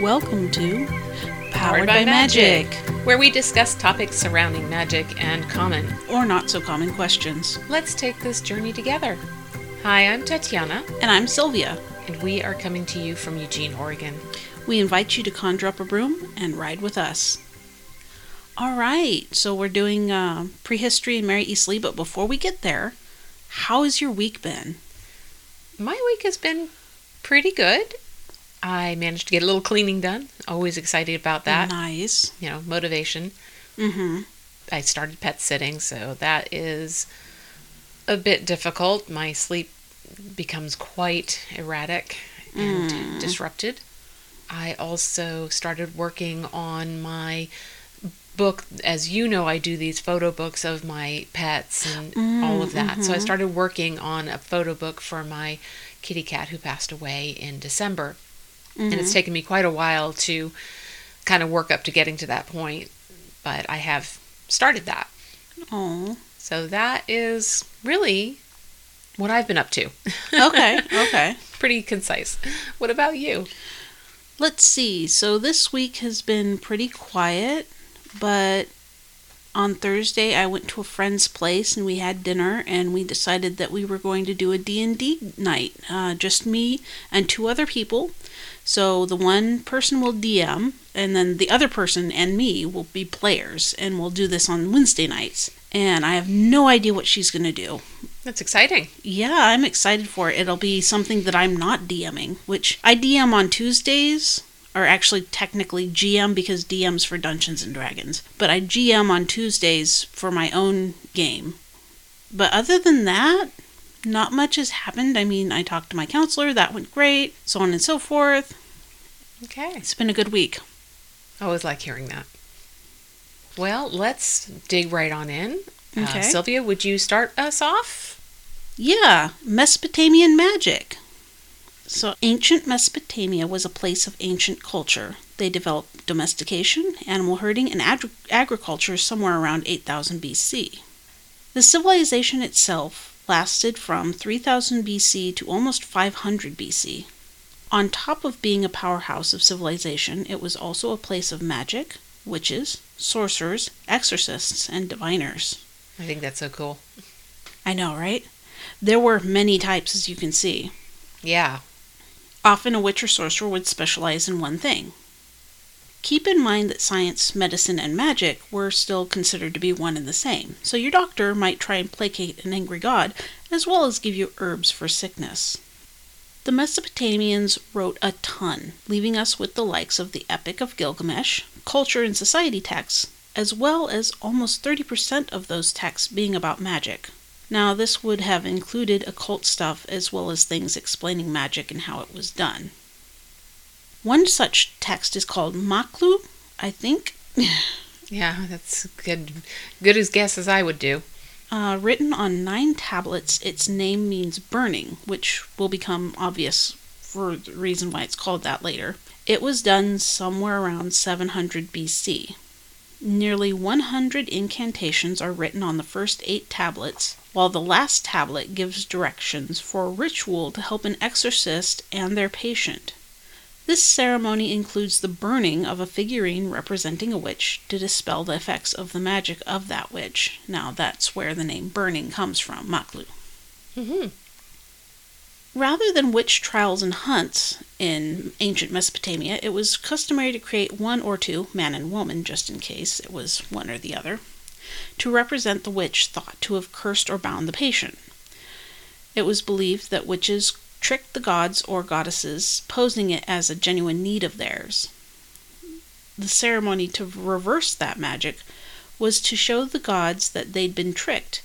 Welcome to Powered by Magic, where we discuss topics surrounding magic and common. or not so common questions. Let's take this journey together. Hi, I'm Tatiana, And I'm Sylvia. and we are coming to you from Eugene, Oregon. We invite you to conjure up a broom and ride with us. All right, so we're doing uh, prehistory and Mary Easty, but before we get there, how has your week been? My week has been pretty good. I managed to get a little cleaning done. Always excited about that. Nice. You know, motivation. Mm-hmm. I started pet sitting, so that is a bit difficult. My sleep becomes quite erratic and mm. disrupted. I also started working on my book. As you know, I do these photo books of my pets and mm, all of that. So I mm-hmm. started working on a photo book for my kitty cat who passed away in December. And it's mm-hmm. taken me quite a while to kind of work up to getting to that point, but I have started that. Oh. So that is really what I've been up to. Okay. okay. Pretty concise. What about you? Let's see. So this week has been pretty quiet, but on Thursday I went to a friend's place and we had dinner and we decided that we were going to do a D&D night. Uh, just me and two other people. So the one person will DM and then the other person and me will be players and we'll do this on Wednesday nights. And I have no idea what she's going to do. That's exciting. Yeah, I'm excited for it. It'll be something that I'm not DMing, which I DM on Tuesdays, or actually technically GM because DM's for Dungeons and Dragons. But I GM on Tuesdays for my own game. But other than that, not much has happened. I mean, I talked to my counselor, that went great, so on and so forth. Okay. It's been a good week. I always like hearing that. Well, let's dig right on in. Uh, Okay. Sylvia, would you start us off? Yeah, Mesopotamian magic. So, ancient Mesopotamia was a place of ancient culture. They developed domestication, animal herding, and agri- agriculture somewhere around 8000 BC. The civilization itself lasted from 3000 BC to almost 500 BC. On top of being a powerhouse of civilization, it was also a place of magic, witches, sorcerers, exorcists, and diviners. I think that's so cool. I know, right? There were many types, as you can see. Yeah. Often a witch or sorcerer would specialize in one thing. Keep in mind that science, medicine, and magic were still considered to be one and the same, so your doctor might try and placate an angry god as well as give you herbs for sickness. The Mesopotamians wrote a ton, leaving us with the likes of the Epic of Gilgamesh, culture and society texts, as well as almost 30% of those texts being about magic. Now, this would have included occult stuff as well as things explaining magic and how it was done. One such text is called Maqlu, I think, Yeah, that's good. Good as guess as I would do. uh, written on nine tablets. Its name means burning, which will become obvious for the reason why it's called that later. It was done somewhere around 700 BC. Nearly 100 incantations are written on the first eight tablets, while the last tablet gives directions for a ritual to help an exorcist and their patient. This ceremony includes the burning of a figurine representing a witch to dispel the effects of the magic of that witch. Now, that's where the name burning comes from, Maqlu. hmm Rather than witch trials and hunts in ancient Mesopotamia, it was customary to create one or two, man and woman, just in case it was one or the other, to represent the witch thought to have cursed or bound the patient. It was believed that witches tricked the gods or goddesses, posing it as a genuine need of theirs. The ceremony to reverse that magic was to show the gods that they'd been tricked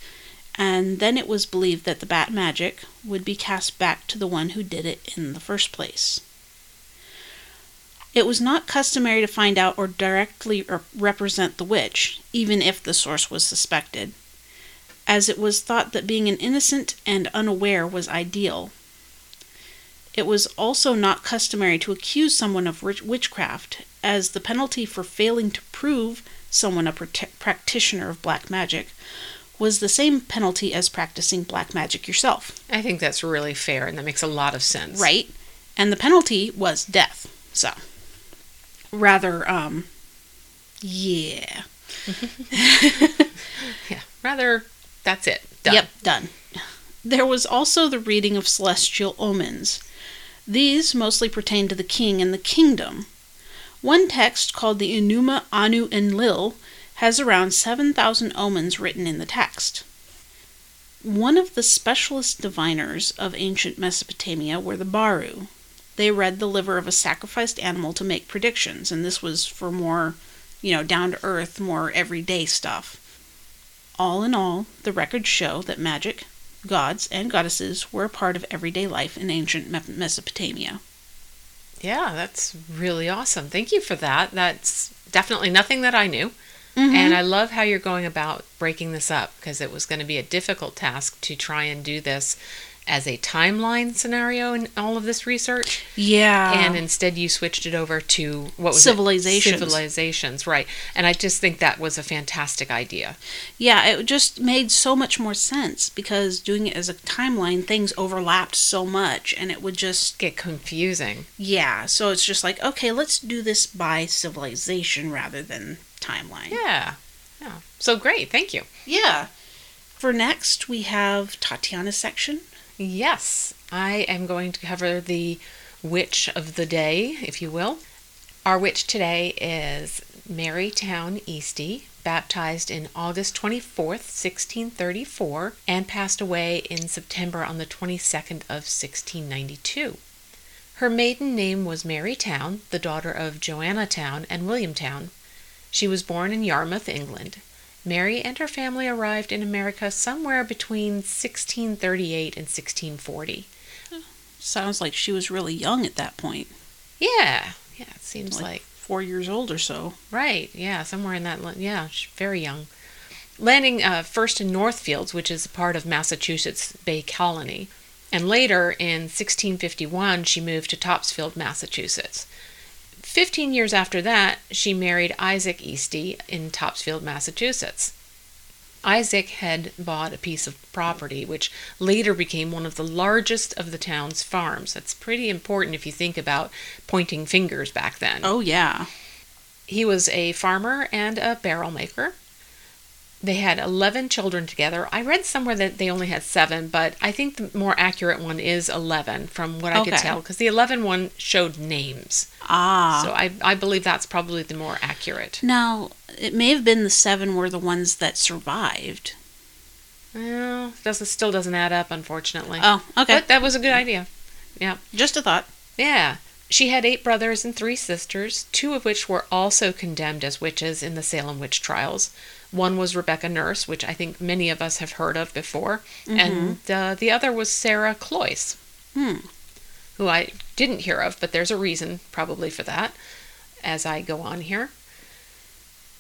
and then it was believed that the bat magic would be cast back to the one who did it in the first place. It was not customary to find out or directly represent the witch, even if the source was suspected, as it was thought that being an innocent and unaware was ideal. It was also not customary to accuse someone of witchcraft, as the penalty for failing to prove someone a prote- practitioner of black magic was the same penalty as practicing black magic yourself, I think that's really fair, and that makes a lot of sense. right? And the penalty was death. So, rather um yeah. Yeah, rather, that's it. Done. Yep, done. There was also the reading of celestial omens. These mostly pertain to the king and the kingdom. One text called the Enuma Anu Enlil has around 7,000 omens written in the text. One of the specialist diviners of ancient Mesopotamia were the Baru. They read the liver of a sacrificed animal to make predictions, and this was for more, you know, down to earth, more everyday stuff. All in all, the records show that magic, gods, and goddesses were a part of everyday life in ancient Me- Mesopotamia. Yeah, that's really awesome. Thank you for that. That's definitely nothing that I knew. Mm-hmm. And I love how you're going about breaking this up because it was going to be a difficult task to try and do this as a timeline scenario in all of this research. Yeah. and instead you switched it over to what was Civilizations. It? Civilizations, right? And I just think that was a fantastic idea. Yeah, it just made so much more sense because doing it as a timeline, things overlapped so much and it would just, Get confusing. yeah. So it's just like, okay, let's do this by civilization rather than timeline. Yeah, yeah. So great, thank you. Yeah. For next, we have Tatiana's section. Yes, I am going to cover the witch of the day, if you will. Our witch today is Mary Town Easty, baptized in August 24th, 1634, and passed away in September on the 22nd of 1692. Her maiden name was Mary Town, the daughter of Joanna Town and William Town. She was born in Yarmouth, England. Mary and her family arrived in America somewhere between 1638 and 1640. Sounds like she was really young at that point. Yeah, yeah, it seems Like, like, four years old or so. right. Yeah, somewhere in that. Yeah, she's very young. Landing uh, first in Northfields, which is a part of Massachusetts Bay Colony, and later in 1651 she moved to Topsfield, Massachusetts. Fifteen years after that, she married Isaac Easty in Topsfield, Massachusetts. Isaac had bought a piece of property which later became one of the largest of the town's farms. That's pretty important if you think about pointing fingers back then. Oh, yeah. He was a farmer and a barrel maker. They had 11 children together. I read somewhere that they only had seven, but I think the more accurate one is 11 from what I could tell, because the 11 one showed names. Ah. So I, I believe that's probably the more accurate. now, it may have been the seven were the ones that survived. Well, doesn't still doesn't add up, unfortunately. Oh, okay. But that was a good idea. Yeah. Just a thought. Yeah. She had eight brothers and three sisters, two of which were also condemned as witches in the Salem witch trials. One was Rebecca Nurse, which I think many of us have heard of before, and uh, the other was Sarah Cloyce, Hmm. who I didn't hear of, but there's a reason probably for that as I go on here.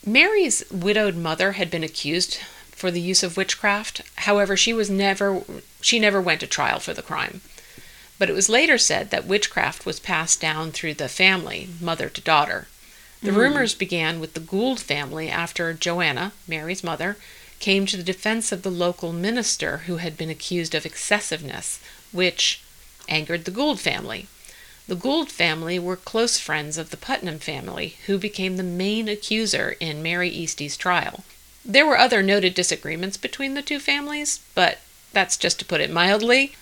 Mary's widowed mother had been accused for the use of witchcraft. However, she was never she never went to trial for the crime. But it was later said that witchcraft was passed down through the family, mother to daughter. The hmm. rumors began with the Gould family after Joanna, Mary's mother, came to the defense of the local minister who had been accused of excessiveness, which angered the Gould family. The Gould family were close friends of the Putnam family, who became the main accuser in Mary Easty's trial. There were other noted disagreements between the two families, but that's just to put it mildly.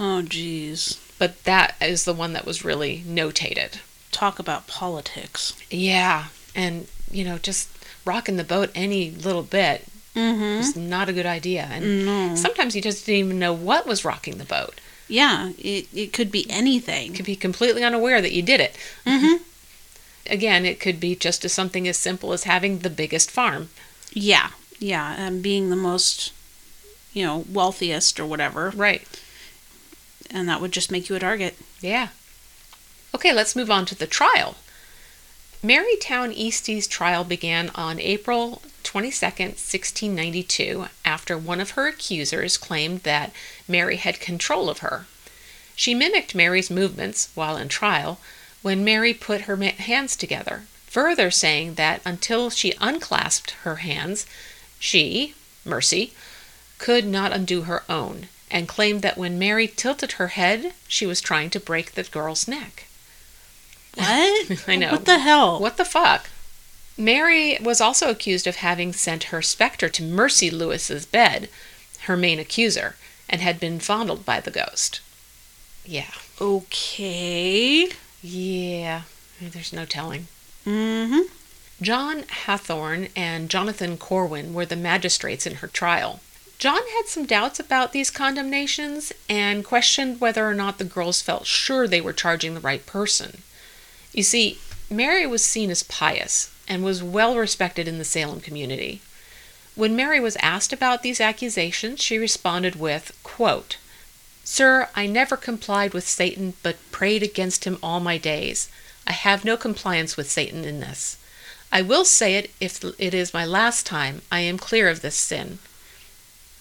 Oh, geez. But that is the one that was really notated. Talk about politics. Yeah, and you know, just rocking the boat any little bit Mm-hmm. was not a good idea. And No. sometimes you just didn't even know what was rocking the boat. Yeah, it, it could be anything. You could be completely unaware that you did it. Mm-hmm. Again, it could be just as something as simple as having the biggest farm. Yeah, yeah, and being the most, you know, wealthiest or whatever, Right. And that would just make you a target. Yeah. Okay, let's move on to the trial. Marytown Easty's trial began on April 22nd, 1692, after one of her accusers claimed that Mary had control of her. She mimicked Mary's movements while in trial when Mary put her hands together, further saying that until she unclasped her hands, she, Mercy, could not undo her own, and claimed that when Mary tilted her head, she was trying to break the girl's neck. What? I know. What the hell? What the fuck? Mary was also accused of having sent her specter to Mercy Lewis's bed, her main accuser, and had been fondled by the ghost. Yeah. Okay. Yeah. There's no telling. Mm-hmm. John Hathorne and Jonathan Corwin were the magistrates in her trial. John had some doubts about these condemnations and questioned whether or not the girls felt sure they were charging the right person. You see, Mary was seen as pious and was well respected in the Salem community. When Mary was asked about these accusations, she responded with, quote, Sir, I never complied with Satan, but prayed against him all my days. I have no compliance with Satan in this. I will say it if it is my last time. I am clear of this sin.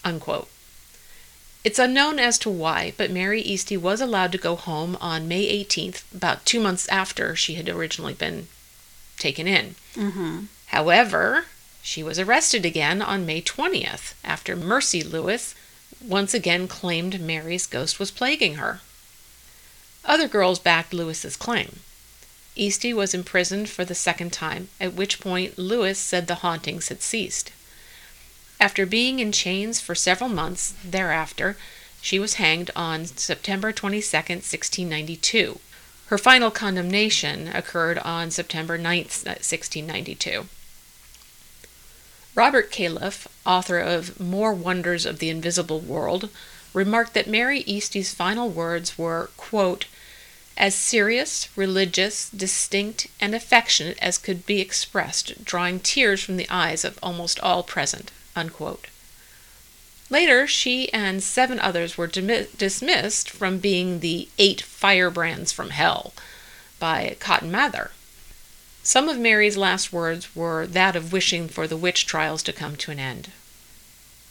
Unquote. It's unknown as to why, but Mary Easty was allowed to go home on May 18th, about two months after she had originally been taken in. Mm-hmm. However, she was arrested again on May 20th after Mercy Lewis once again claimed Mary's ghost was plaguing her. Other girls backed Lewis's claim. Easty was imprisoned for the second time, at which point Lewis said the hauntings had ceased. After being in chains for several months thereafter, she was hanged on September 22, 1692. Her final condemnation occurred on September 9, 1692. Robert Calef, author of More Wonders of the Invisible World, remarked that Mary Easty's final words were, quote, as serious, religious, distinct, and affectionate as could be expressed, drawing tears from the eyes of almost all present. Unquote. Later, she and seven others were dimi- dismissed from being the eight firebrands from hell by Cotton Mather. Some of Mary's last words were that of wishing for the witch trials to come to an end.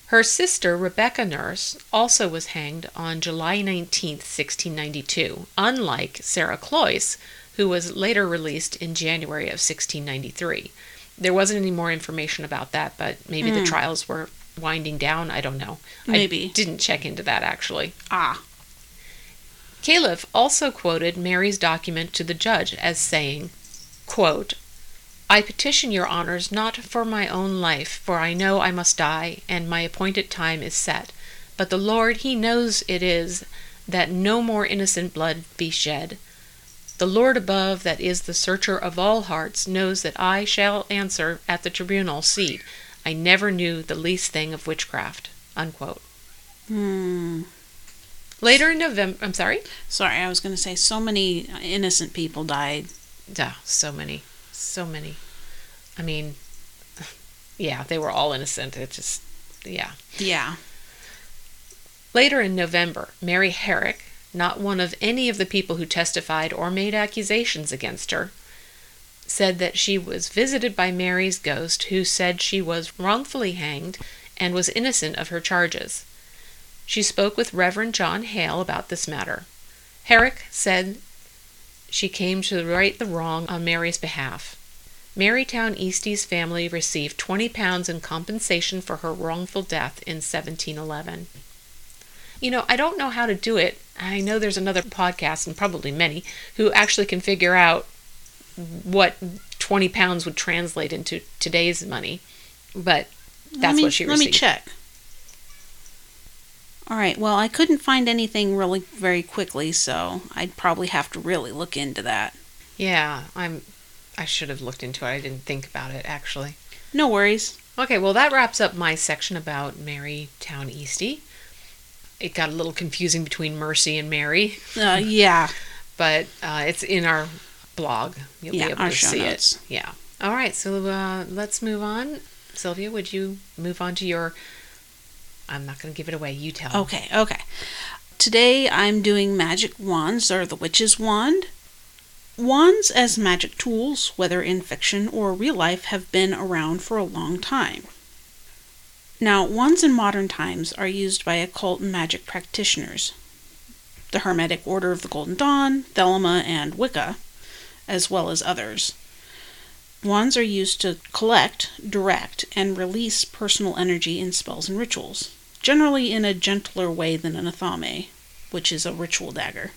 Her sister, Rebecca Nurse, also was hanged on July 19, 1692, unlike Sarah Cloyce, who was later released in January of 1693. There wasn't any more information about that, but maybe the trials were winding down. I don't know. Maybe. I didn't check into that actually. Ah. Calef also quoted Mary's document to the judge as saying, quote, I petition your honors not for my own life, for I know I must die, and my appointed time is set. But the Lord, He knows it is, that no more innocent blood be shed. The Lord above, that is the searcher of all hearts, knows that I shall answer at the tribunal seat. I never knew the least thing of witchcraft. Unquote. Hmm. Later in November, I'm sorry? Sorry, I was going to say so many innocent people died. Yeah, so many. So many. I mean, yeah, they were all innocent. It just, yeah. Yeah. Later in November, Mary Herrick, not one of any of the people who testified or made accusations against her, said that she was visited by Mary's ghost, who said she was wrongfully hanged and was innocent of her charges. She spoke with Reverend John Hale about this matter. Herrick said she came to right the wrong on Mary's behalf. Marytown Easty's family received 20 pounds in compensation for her wrongful death in 1711. You know, I don't know how to do it. I know there's another podcast, and probably many, who actually can figure out what 20 pounds would translate into today's money. But that's me, what she received. Let me check. All right. Well, I couldn't find anything really very quickly, so I'd probably have to really look into that. Yeah, I'm. I should have looked into it. I didn't think about it actually. No worries. Okay, well that wraps up my section about Mary Town Easty. It got a little confusing between Mercy and Mary, Uh, yeah. but uh, it's in our blog. You'll Yeah, be able our to show see notes. it. Yeah. All right, so uh, let's move on. Sylvia, would you move on to your? I'm not going to give it away. You tell. Okay. Okay. Today I'm doing magic wands or the witch's wand. Wands as magic tools, whether in fiction or real life, have been around for a long time. Now, wands in modern times are used by occult and magic practitioners. The Hermetic Order of the Golden Dawn, Thelema, and Wicca, as well as others. Wands are used to collect, direct, and release personal energy in spells and rituals, generally in a gentler way than an athame, which is a ritual dagger.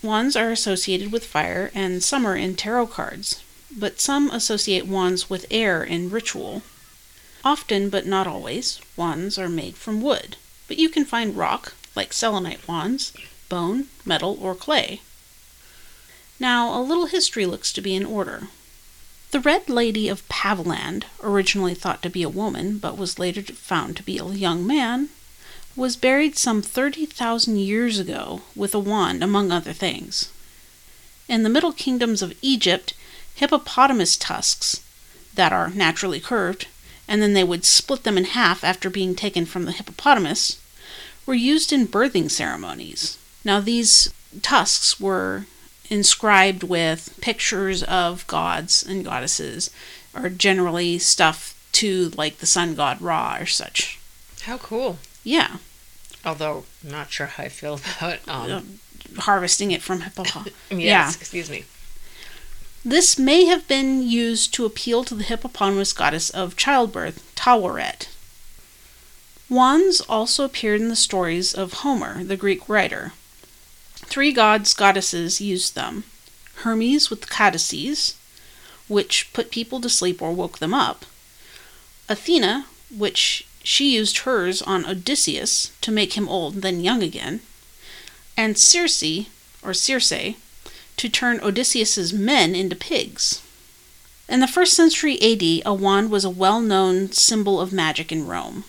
Wands are associated with fire, and some are in tarot cards, but some associate wands with air in ritual. Often, but not always, wands are made from wood, but you can find rock, like selenite wands, bone, metal, or clay. Now, a little history looks to be in order. The Red Lady of Paviland, originally thought to be a woman, but was later found to be a young man, was buried some 30,000 years ago with a wand, among other things. In the Middle Kingdoms of Egypt, hippopotamus tusks, that are naturally curved, and then they would split them in half after being taken from the hippopotamus, were used in birthing ceremonies. Now, these tusks were inscribed with pictures of gods and goddesses, or generally stuff to like the sun god Ra or such. How cool. Yeah. Although, not sure how I feel about um, harvesting it from hippopotamus. yes, yeah. excuse me. This may have been used to appeal to the hippopotamus goddess of childbirth, Taweret. Wands also appeared in the stories of Homer, the Greek writer. Three gods, goddesses used them Hermes with caduceus, which put people to sleep or woke them up, Athena, which she used hers on Odysseus to make him old, then young again, and Circe, or Circe, to turn Odysseus's men into pigs. In the first century AD, a wand was a well known symbol of magic in Rome.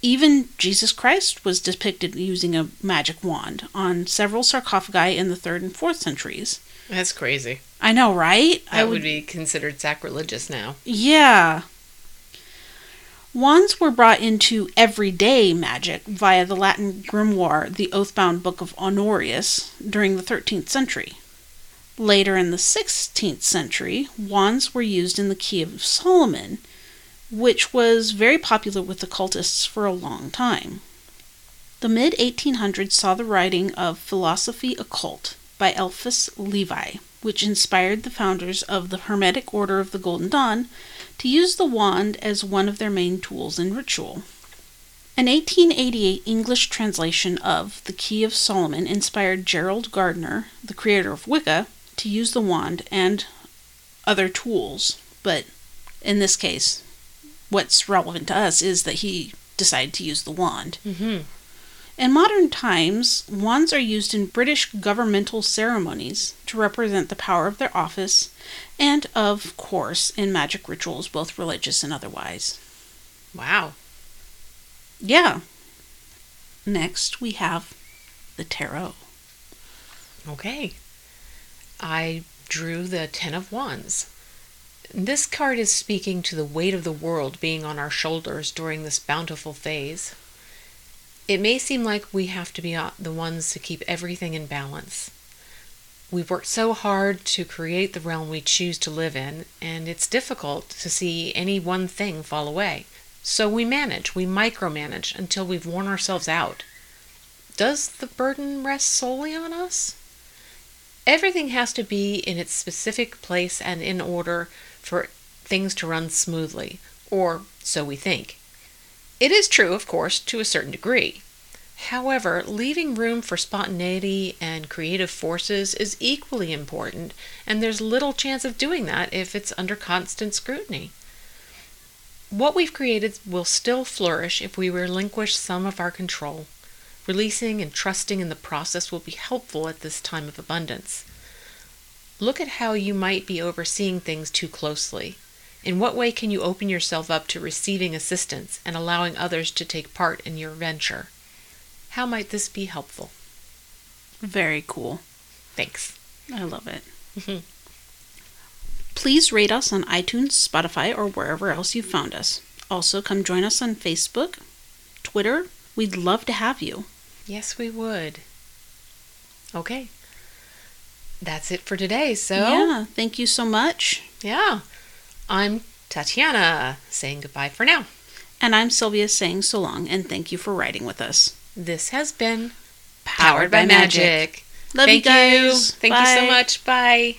Even Jesus Christ was depicted using a magic wand on several sarcophagi in the 3rd and 4th centuries. That's crazy. I know, right? That I would be considered sacrilegious now. Yeah. Wands were brought into everyday magic via the Latin grimoire, the oath-bound Book of Honorius, during the 13th century. Later in the 16th century, wands were used in the Key of Solomon, which was very popular with occultists for a long time. The mid 1800s saw the writing of Philosophy Occult by Eliphas Levi, which inspired the founders of the Hermetic Order of the Golden Dawn to use the wand as one of their main tools in ritual. An 1888 English translation of The Key of Solomon inspired Gerald Gardner, the creator of Wicca, to use the wand and other tools, but in this case, what's relevant to us is that he decided to use the wand. Mm-hmm. In modern times, wands are used in British governmental ceremonies to represent the power of their office and, of course, in magic rituals, both religious and otherwise. Wow. Yeah. Next, we have the tarot. Okay. I drew the Ten of Wands. This card is speaking to the weight of the world being on our shoulders during this bountiful phase. It may seem like we have to be uh, the ones to keep everything in balance. We've worked so hard to create the realm we choose to live in, and it's difficult to see any one thing fall away. So we manage, we micromanage until we've worn ourselves out. Does the burden rest solely on us? Everything has to be in its specific place and in order for things to run smoothly, or so we think. It is true, of course, to a certain degree. However, leaving room for spontaneity and creative forces is equally important, and there's little chance of doing that if it's under constant scrutiny. What we've created will still flourish if we relinquish some of our control. Releasing and trusting in the process will be helpful at this time of abundance. Look at how you might be overseeing things too closely. In what way can you open yourself up to receiving assistance and allowing others to take part in your venture? How might this be helpful? Very cool. Thanks. I love it. Mm-hmm. Please rate us on iTunes, Spotify, or wherever else you found us. Also, come join us on Facebook, Twitter. We'd love to have you. Yes, we would. Okay. That's it for today. So, Yeah, thank you so much. yeah. I'm Tatiana saying goodbye for now. And I'm Sylvia saying so long and thank you for writing with us. This has been Powered by Magic. Love Thank you guys. Thank you so much. Bye.